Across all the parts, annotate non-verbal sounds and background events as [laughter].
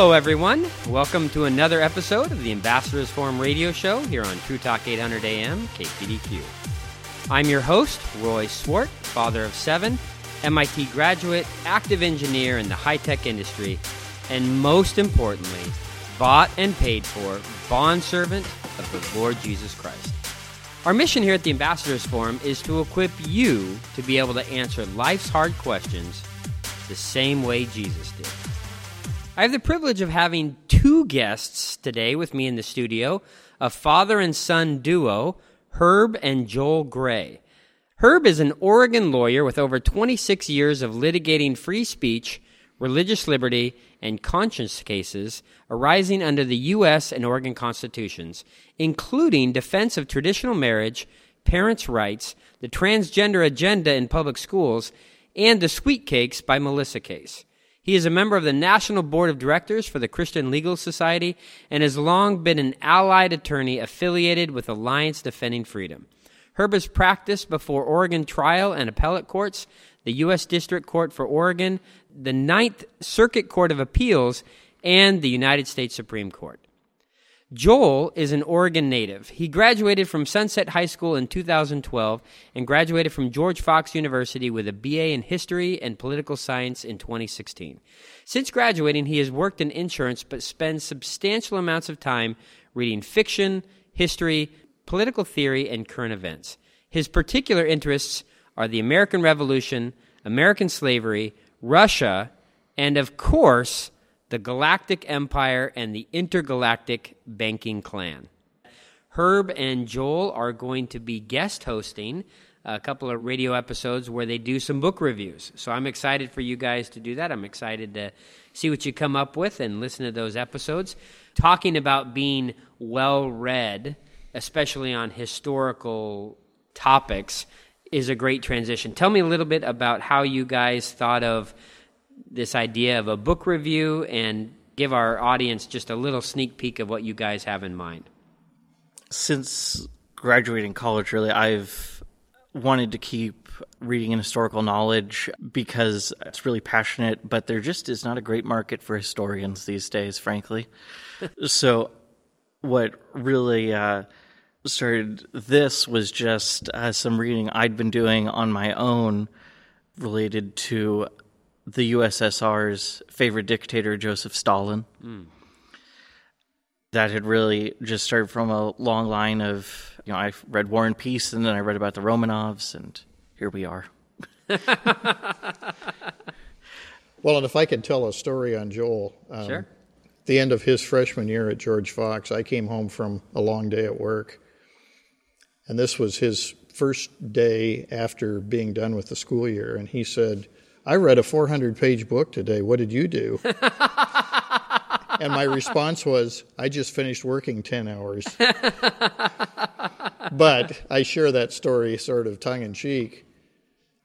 Hello, everyone. Welcome to another episode of the Ambassadors Forum radio show here on True Talk 800 AM, KPDQ. I'm your host, Roy Swart, father of seven, MIT graduate, active engineer in the high tech industry, and most importantly, bought and paid for bondservant of the Lord Jesus Christ. Our mission here at the Ambassadors Forum is to equip you to be able to answer life's hard questions the same way Jesus did. I have the privilege of having two guests today with me in the studio a father and son duo, Herb and Joel Gray. Herb is an Oregon lawyer with over 26 years of litigating free speech, religious liberty, and conscience cases arising under the U.S. and Oregon constitutions, including defense of traditional marriage, parents' rights, the transgender agenda in public schools, and the Sweet Cakes by Melissa case. He is a member of the National Board of Directors for the Christian Legal Society and has long been an allied attorney affiliated with Alliance Defending Freedom. Herb has practiced before Oregon trial and appellate courts, the U.S. District Court for Oregon, the Ninth Circuit Court of Appeals, and the United States Supreme Court. Joel is an Oregon native. He graduated from Sunset High School in 2012 and graduated from George Fox University with a BA in History and Political Science in 2016. Since graduating, he has worked in insurance but spends substantial amounts of time reading fiction, history, political theory, and current events. His particular interests are the American Revolution, American slavery, Russia, and of course, the Galactic Empire, and the Intergalactic Banking Clan. Herb and Joel are going to be guest hosting a couple of radio episodes where they do some book reviews. So I'm excited for you guys to do that. I'm excited to see what you come up with and listen to those episodes. Talking about being well read, especially on historical topics, is a great transition. Tell me a little bit about how you guys thought of this idea of a book review and give our audience just a little sneak peek of what you guys have in mind. Since graduating college, really, I've wanted to keep reading and historical knowledge because it's really passionate, but there just is not a great market for historians these days, frankly. [laughs] so, what really uh, started this was just uh, some reading I'd been doing on my own related to the USSR's favorite dictator, Joseph Stalin. Mm. That had really just started from a long line of, you know, I read War and Peace, and then I read about the Romanovs, and here we are. [laughs] well, and if I could tell a story on Joel. Um, sure. The end of his freshman year at George Fox, I came home from a long day at work. And this was his first day after being done with the school year. And he said, I read a 400 page book today. What did you do? [laughs] and my response was, I just finished working 10 hours. [laughs] but I share that story sort of tongue in cheek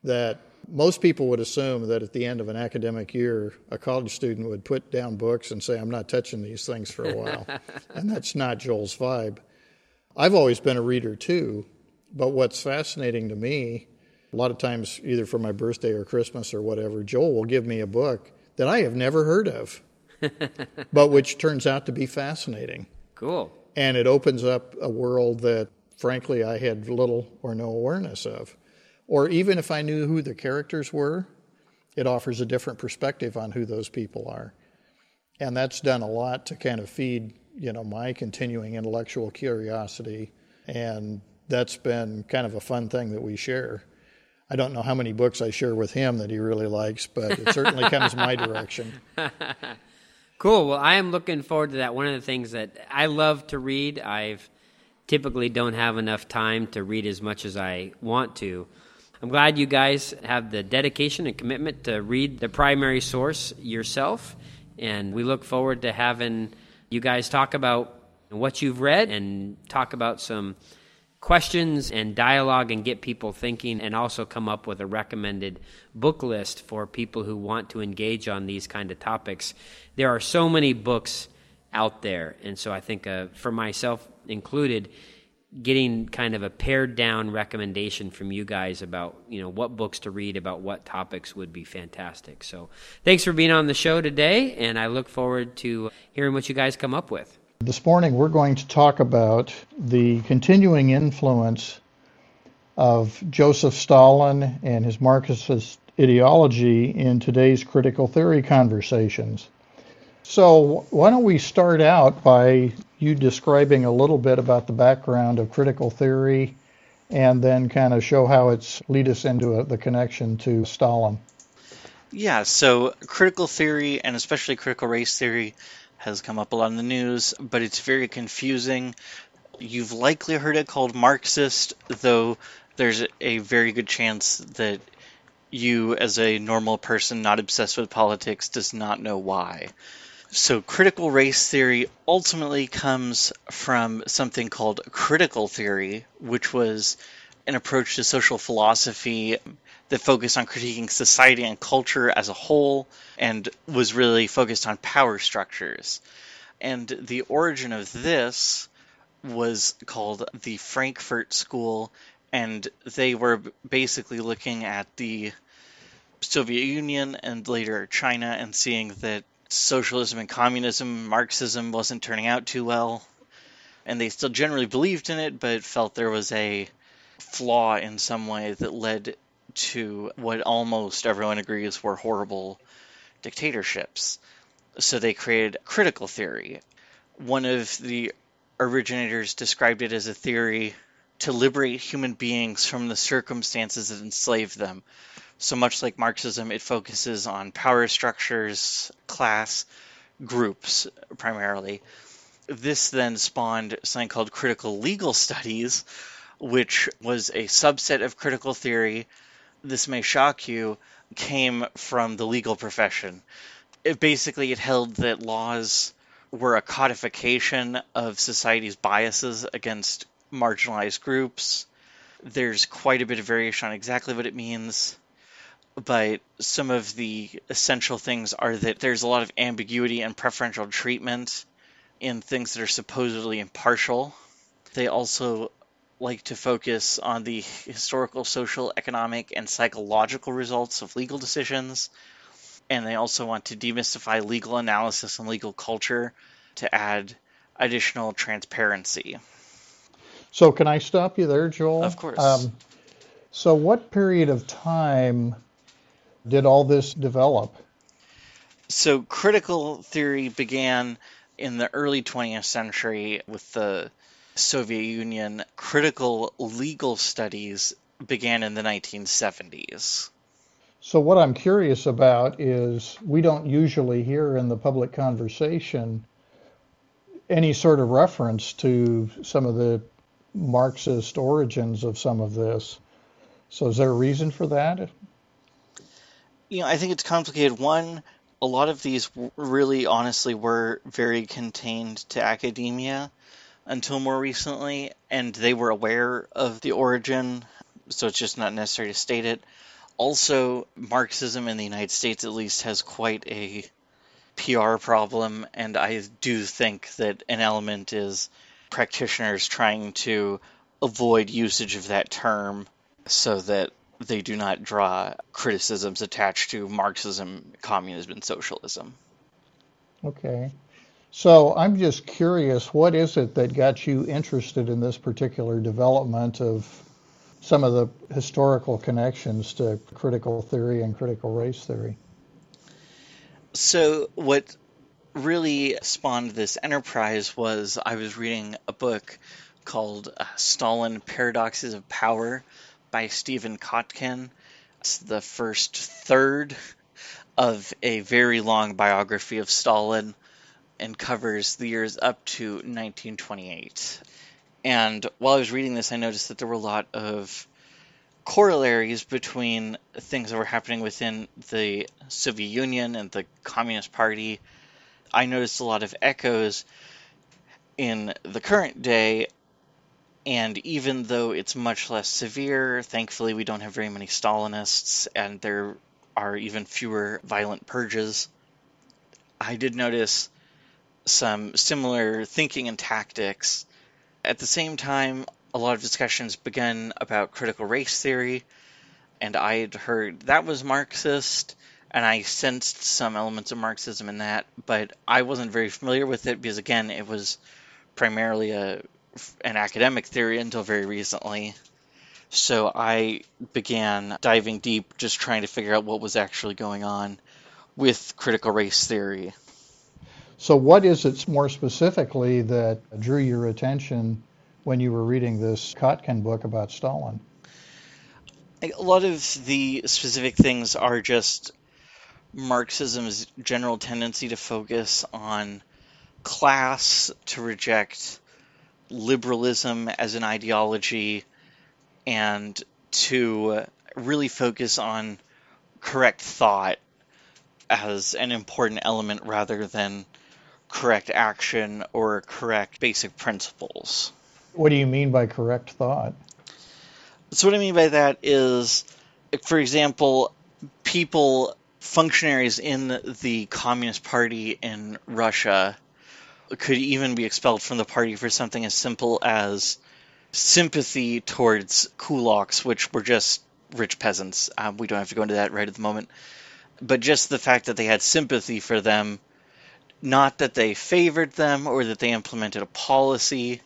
that most people would assume that at the end of an academic year, a college student would put down books and say, I'm not touching these things for a while. [laughs] and that's not Joel's vibe. I've always been a reader too, but what's fascinating to me a lot of times, either for my birthday or Christmas or whatever, Joel will give me a book that I have never heard of, [laughs] but which turns out to be fascinating. Cool. And it opens up a world that, frankly, I had little or no awareness of. Or even if I knew who the characters were, it offers a different perspective on who those people are. And that's done a lot to kind of feed, you know, my continuing intellectual curiosity. And that's been kind of a fun thing that we share. I don't know how many books I share with him that he really likes, but it certainly comes my [laughs] direction. Cool. Well, I am looking forward to that. One of the things that I love to read, I've typically don't have enough time to read as much as I want to. I'm glad you guys have the dedication and commitment to read the primary source yourself, and we look forward to having you guys talk about what you've read and talk about some questions and dialogue and get people thinking and also come up with a recommended book list for people who want to engage on these kind of topics. There are so many books out there, and so I think uh, for myself included, getting kind of a pared down recommendation from you guys about you know what books to read about what topics would be fantastic. So thanks for being on the show today, and I look forward to hearing what you guys come up with. This morning we're going to talk about the continuing influence of Joseph Stalin and his Marxist ideology in today's critical theory conversations. So, why don't we start out by you describing a little bit about the background of critical theory and then kind of show how it's lead us into a, the connection to Stalin? Yeah, so critical theory and especially critical race theory has come up a lot in the news, but it's very confusing. You've likely heard it called Marxist, though there's a very good chance that you, as a normal person not obsessed with politics, does not know why. So, critical race theory ultimately comes from something called critical theory, which was an approach to social philosophy that focused on critiquing society and culture as a whole and was really focused on power structures. And the origin of this was called the Frankfurt School, and they were basically looking at the Soviet Union and later China and seeing that socialism and communism, Marxism wasn't turning out too well. And they still generally believed in it, but felt there was a flaw in some way that led to what almost everyone agrees were horrible dictatorships. So they created critical theory. One of the originators described it as a theory to liberate human beings from the circumstances that enslaved them. So much like Marxism, it focuses on power structures, class, groups primarily. This then spawned something called critical legal studies, which was a subset of critical theory. This may shock you, came from the legal profession. It basically it held that laws were a codification of society's biases against marginalized groups. There's quite a bit of variation on exactly what it means but some of the essential things are that there's a lot of ambiguity and preferential treatment in things that are supposedly impartial. They also like to focus on the historical, social, economic, and psychological results of legal decisions. And they also want to demystify legal analysis and legal culture to add additional transparency. So, can I stop you there, Joel? Of course. Um, so, what period of time did all this develop? So, critical theory began in the early 20th century with the Soviet Union. Critical legal studies began in the 1970s. So, what I'm curious about is we don't usually hear in the public conversation any sort of reference to some of the Marxist origins of some of this. So, is there a reason for that? you know, I think it's complicated. One, a lot of these really honestly were very contained to academia until more recently, and they were aware of the origin, so it's just not necessary to state it. Also, Marxism in the United States, at least, has quite a PR problem, and I do think that an element is practitioners trying to avoid usage of that term so that they do not draw criticisms attached to Marxism, communism, and socialism. Okay. So I'm just curious, what is it that got you interested in this particular development of some of the historical connections to critical theory and critical race theory? So, what really spawned this enterprise was I was reading a book called uh, Stalin Paradoxes of Power by Stephen Kotkin. It's the first third of a very long biography of Stalin and covers the years up to 1928. And while I was reading this, I noticed that there were a lot of corollaries between things that were happening within the Soviet Union and the Communist Party. I noticed a lot of echoes in the current day and even though it's much less severe, thankfully we don't have very many Stalinists, and there are even fewer violent purges. I did notice some similar thinking and tactics. At the same time, a lot of discussions began about critical race theory, and I had heard that was Marxist, and I sensed some elements of Marxism in that, but I wasn't very familiar with it because, again, it was primarily a an academic theory until very recently. So I began diving deep, just trying to figure out what was actually going on with critical race theory. So, what is it more specifically that drew your attention when you were reading this Kotkin book about Stalin? A lot of the specific things are just Marxism's general tendency to focus on class, to reject liberalism as an ideology, and to really focus on correct thought as an important element rather than correct action or correct basic principles. What do you mean by correct thought? So, what I mean by that is, for example, people, functionaries in the Communist Party in Russia could even be expelled from the party for something as simple as sympathy towards kulaks, which were just rich peasants. Um, we don't have to go into that right at the moment. But just the fact that they had sympathy for them, not that they favored them or that they implemented a policy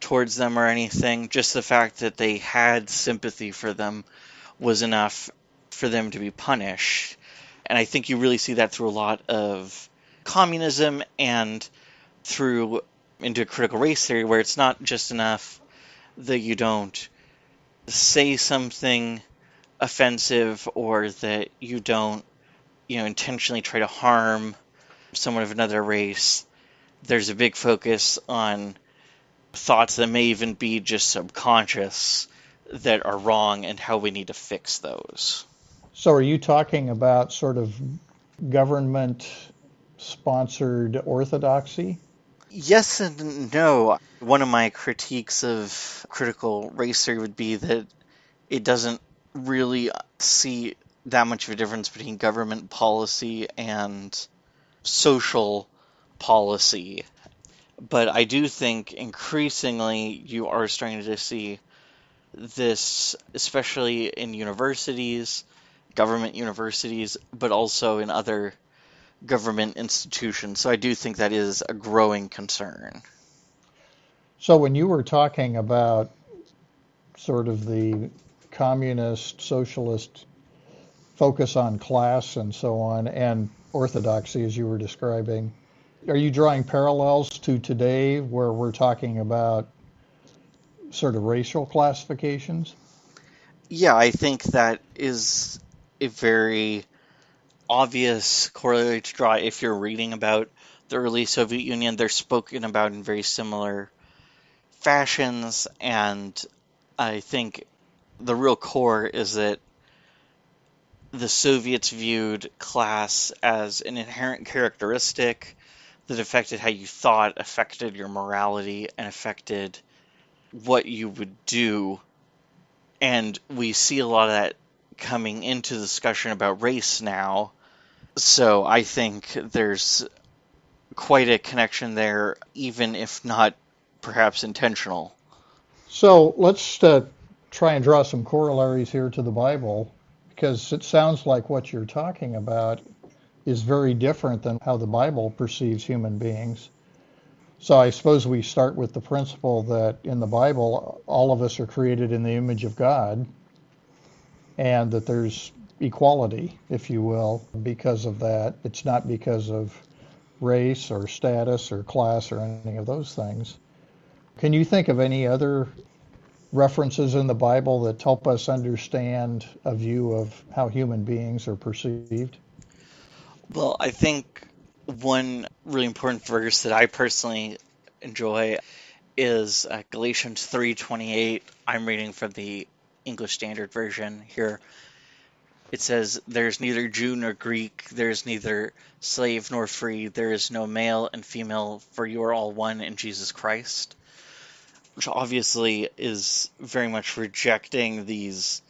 towards them or anything, just the fact that they had sympathy for them was enough for them to be punished. And I think you really see that through a lot of communism and through into critical race theory, where it's not just enough that you don't say something offensive or that you don't, you know, intentionally try to harm someone of another race. There's a big focus on thoughts that may even be just subconscious that are wrong and how we need to fix those. So, are you talking about sort of government sponsored orthodoxy? Yes and no. One of my critiques of critical race theory would be that it doesn't really see that much of a difference between government policy and social policy. But I do think increasingly you are starting to see this, especially in universities, government universities, but also in other government institutions. So I do think that is a growing concern. So when you were talking about sort of the communist, socialist focus on class and so on, and orthodoxy as you were describing, are you drawing parallels to today where we're talking about sort of racial classifications? Yeah, I think that is a very obvious corollary to draw if you're reading about the early Soviet Union. They're spoken about in very similar fashions, and I think the real core is that the Soviets viewed class as an inherent characteristic that affected how you thought, affected your morality, and affected what you would do. And we see a lot of that coming into discussion about race now. So I think there's quite a connection there, even if not perhaps intentional. So let's uh, try and draw some corollaries here to the Bible, because it sounds like what you're talking about is very different than how the Bible perceives human beings. So I suppose we start with the principle that in the Bible, all of us are created in the image of God, and that there's equality, if you will, because of that. It's not because of race or status or class or any of those things. Can you think of any other references in the Bible that help us understand a view of how human beings are perceived? Well, I think one really important verse that I personally enjoy is uh, Galatians 3:28. I'm reading from the English Standard Version here. It says, There's neither Jew nor Greek, there is neither slave nor free, there is no male and female, for you are all one in Jesus Christ. Which obviously is very much rejecting these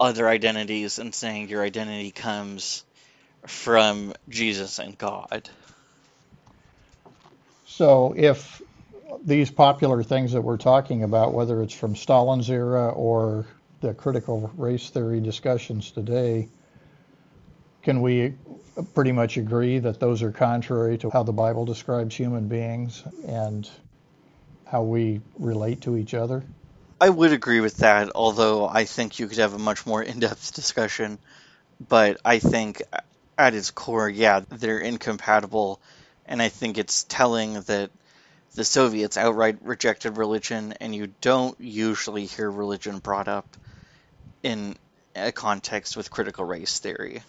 other identities and saying your identity comes from Jesus and God. So if these popular things that we're talking about, whether it's from Stalin's era or the critical race theory discussions today, can we pretty much agree that those are contrary to how the Bible describes human beings and how we relate to each other? I would agree with that, although I think you could have a much more in depth discussion. But I think at its core, yeah, they're incompatible. And I think it's telling that the Soviets outright rejected religion, and you don't usually hear religion brought up in a context with critical race theory.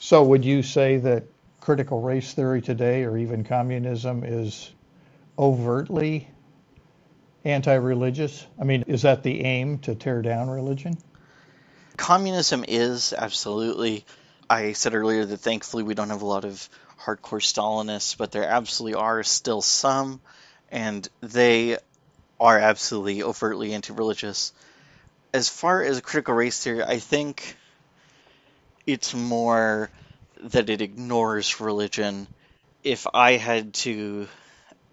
So, would you say that critical race theory today, or even communism, is overtly anti religious? I mean, is that the aim to tear down religion? Communism is absolutely. I said earlier that thankfully we don't have a lot of hardcore Stalinists, but there absolutely are still some, and they are absolutely overtly anti religious. As far as critical race theory, I think it's more that it ignores religion. If I had to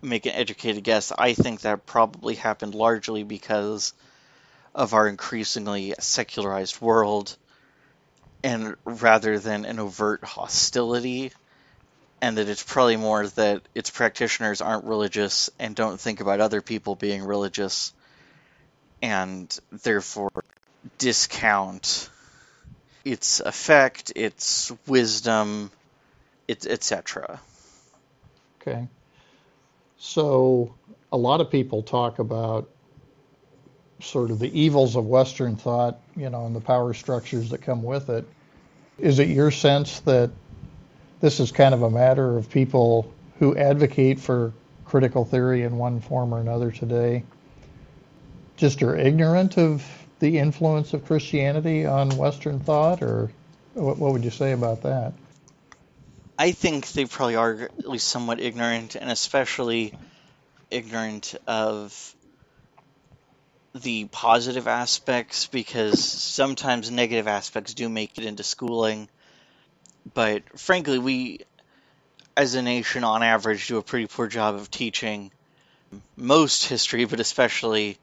make an educated guess, I think that probably happened largely because of our increasingly secularized world and rather than an overt hostility and that it's probably more that its practitioners aren't religious and don't think about other people being religious and therefore discount its effect, its wisdom, etc. Okay. So a lot of people talk about sort of the evils of Western thought, you know, and the power structures that come with it. Is it your sense that this is kind of a matter of people who advocate for critical theory in one form or another today just are ignorant of the influence of Christianity on Western thought, or what, would you say about that? I think they probably are at least somewhat ignorant, and especially ignorant of the positive aspects because sometimes negative aspects do make it into schooling. But frankly, we as a nation on average do a pretty poor job of teaching most history, but especially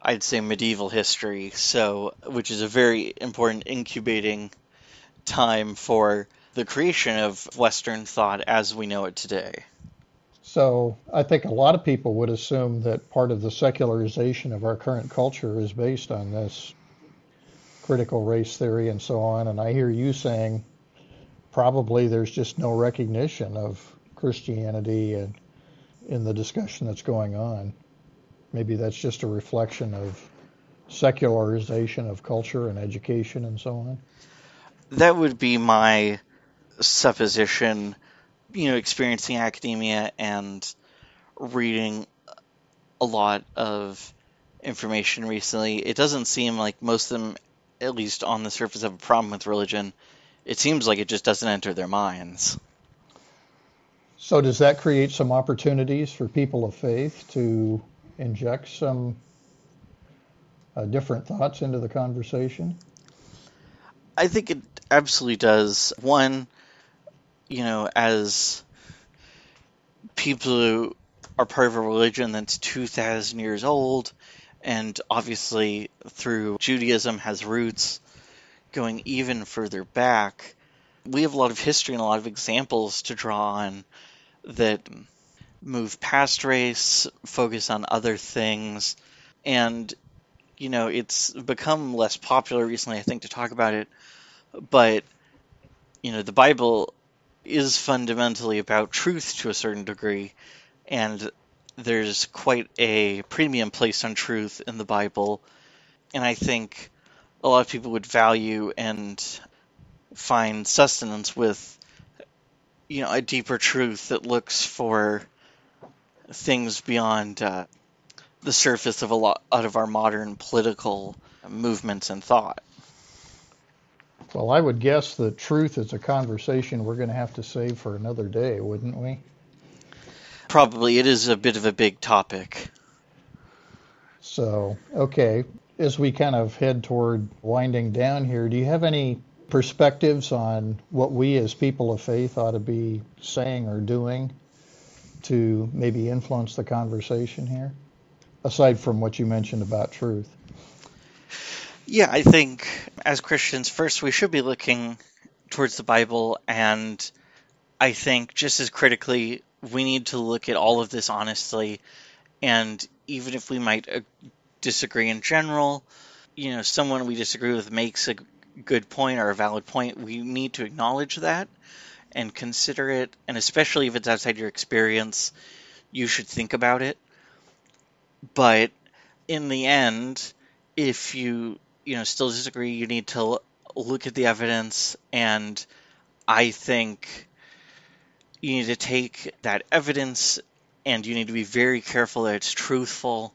I'd say medieval history, so which is a very important incubating time for the creation of Western thought as we know it today. So I think a lot of people would assume that part of the secularization of our current culture is based on this critical race theory and so on. And I hear you saying probably there's just no recognition of Christianity and in the discussion that's going on. Maybe that's just a reflection of secularization of culture and education and so on. That would be my supposition, you know, experiencing academia and reading a lot of information recently, it doesn't seem like most of them, at least on the surface, have a problem with religion. It seems like it just doesn't enter their minds. So, does that create some opportunities for people of faith to inject some uh, different thoughts into the conversation? I think it absolutely does. One, you know, as people who are part of a religion that's 2,000 years old, and obviously through Judaism has roots going even further back, we have a lot of history and a lot of examples to draw on that move past race, focus on other things, and you know, it's become less popular recently, I think, to talk about it. But you know, the Bible is fundamentally about truth to a certain degree, and there's quite a premium placed on truth in the Bible, and I think a lot of people would value and find sustenance with you know a deeper truth that looks for things beyond uh, the surface of a lot out of our modern political movements and thought. Well, I would guess the truth is a conversation we're going to have to save for another day, wouldn't we? Probably. It is a bit of a big topic. So, okay. As we kind of head toward winding down here, do you have any perspectives on what we as people of faith ought to be saying or doing to maybe influence the conversation here, aside from what you mentioned about truth? Yeah, I think as Christians, first we should be looking towards the Bible, and I think just as critically, we need to look at all of this honestly. And even if we might uh, disagree in general, you know, someone we disagree with makes a good point or a valid point, we need to acknowledge that and consider it. And especially if it's outside your experience, you should think about it. But in the end, if you you know still disagree, you need to look at the evidence, and I think you need to take that evidence and you need to be very careful that it's truthful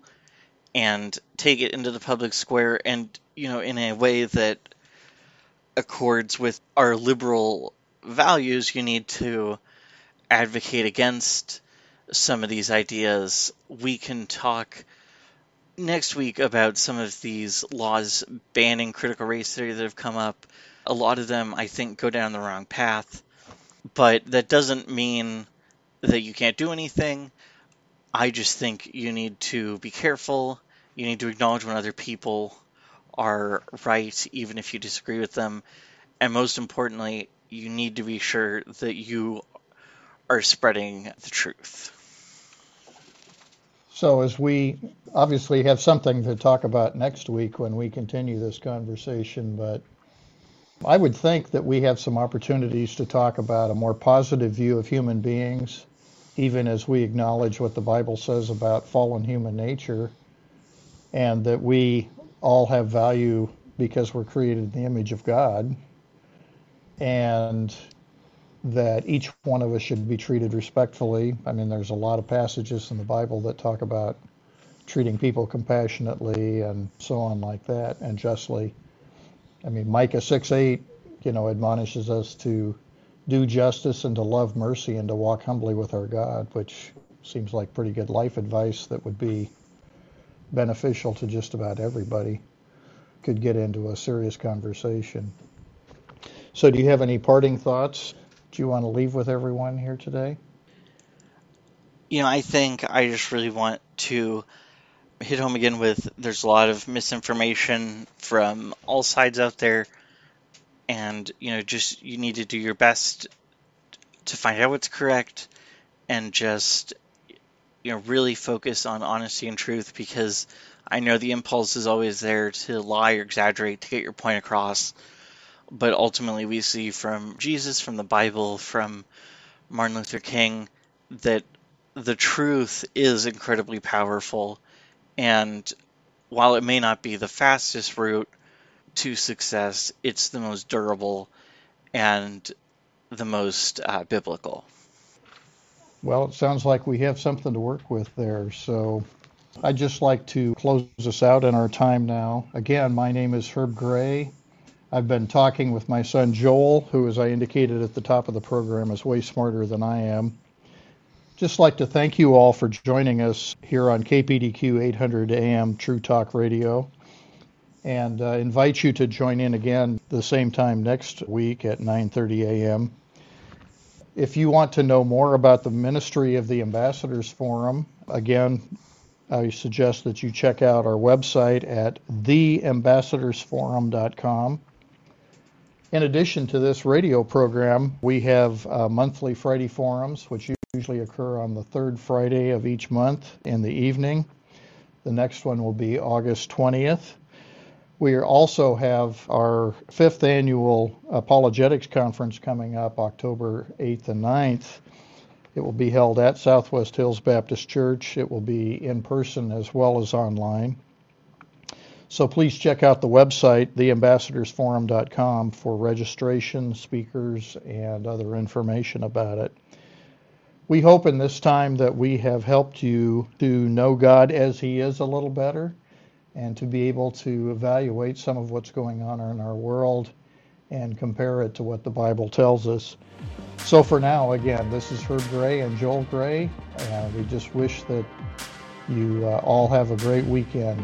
and take it into the public square and you know in a way that accords with our liberal values you need to advocate against some of these ideas. We can talk next week about some of these laws banning critical race theory that have come up a lot of them i think go down the wrong path but that doesn't mean that you can't do anything i just think you need to be careful you need to acknowledge when other people are right, even if you disagree with them. And most importantly, you need to be sure that you are spreading the truth. So, as we obviously have something to talk about next week when we continue this conversation, but I would think that we have some opportunities to talk about a more positive view of human beings, even as we acknowledge what the Bible says about fallen human nature and that we all have value because we're created in the image of God, and that each one of us should be treated respectfully. I mean, there's a lot of passages in the Bible that talk about treating people compassionately and so on like that, and justly. I mean, Micah 6 8, you know, admonishes us to do justice and to love mercy and to walk humbly with our God, which seems like pretty good life advice that would be beneficial to just about everybody, could get into a serious conversation. So, do you have any parting thoughts? Do you want to leave with everyone here today? You know, I think I just really want to hit home again with there's a lot of misinformation from all sides out there and you know just you need to do your best to find out what's correct and just you know really focus on honesty and truth because I know the impulse is always there to lie or exaggerate to get your point across. But ultimately, we see from Jesus, from the Bible, from Martin Luther King, that the truth is incredibly powerful. And while it may not be the fastest route to success, it's the most durable and the most uh, biblical. Well, it sounds like we have something to work with there. So I'd just like to close us out in our time now. Again, my name is Herb Gray. I've been talking with my son Joel, who, as I indicated at the top of the program, is way smarter than I am. Just like to thank you all for joining us here on KPDQ 800 AM True Talk Radio and uh, invite you to join in again the same time next week at 9:30 a.m. If you want to know more about the ministry of the Ambassadors Forum, again, I suggest that you check out our website at theambassadorsforum.com. In addition to this radio program, we have uh, monthly Friday forums, which usually occur on the third Friday of each month in the evening. The next one will be August 20th. We also have our fifth annual apologetics conference coming up October 8th and 9th. It will be held at Southwest Hills Baptist Church. It will be in person as well as online. So please check out the website, theambassadorsforum.com, for registration, speakers, and other information about it. We hope in this time that we have helped you to know God as He is a little better and to be able to evaluate some of what's going on in our world and compare it to what the Bible tells us. So for now, again, this is Herb Gray and Joel Gray, and we just wish that you uh, all have a great weekend.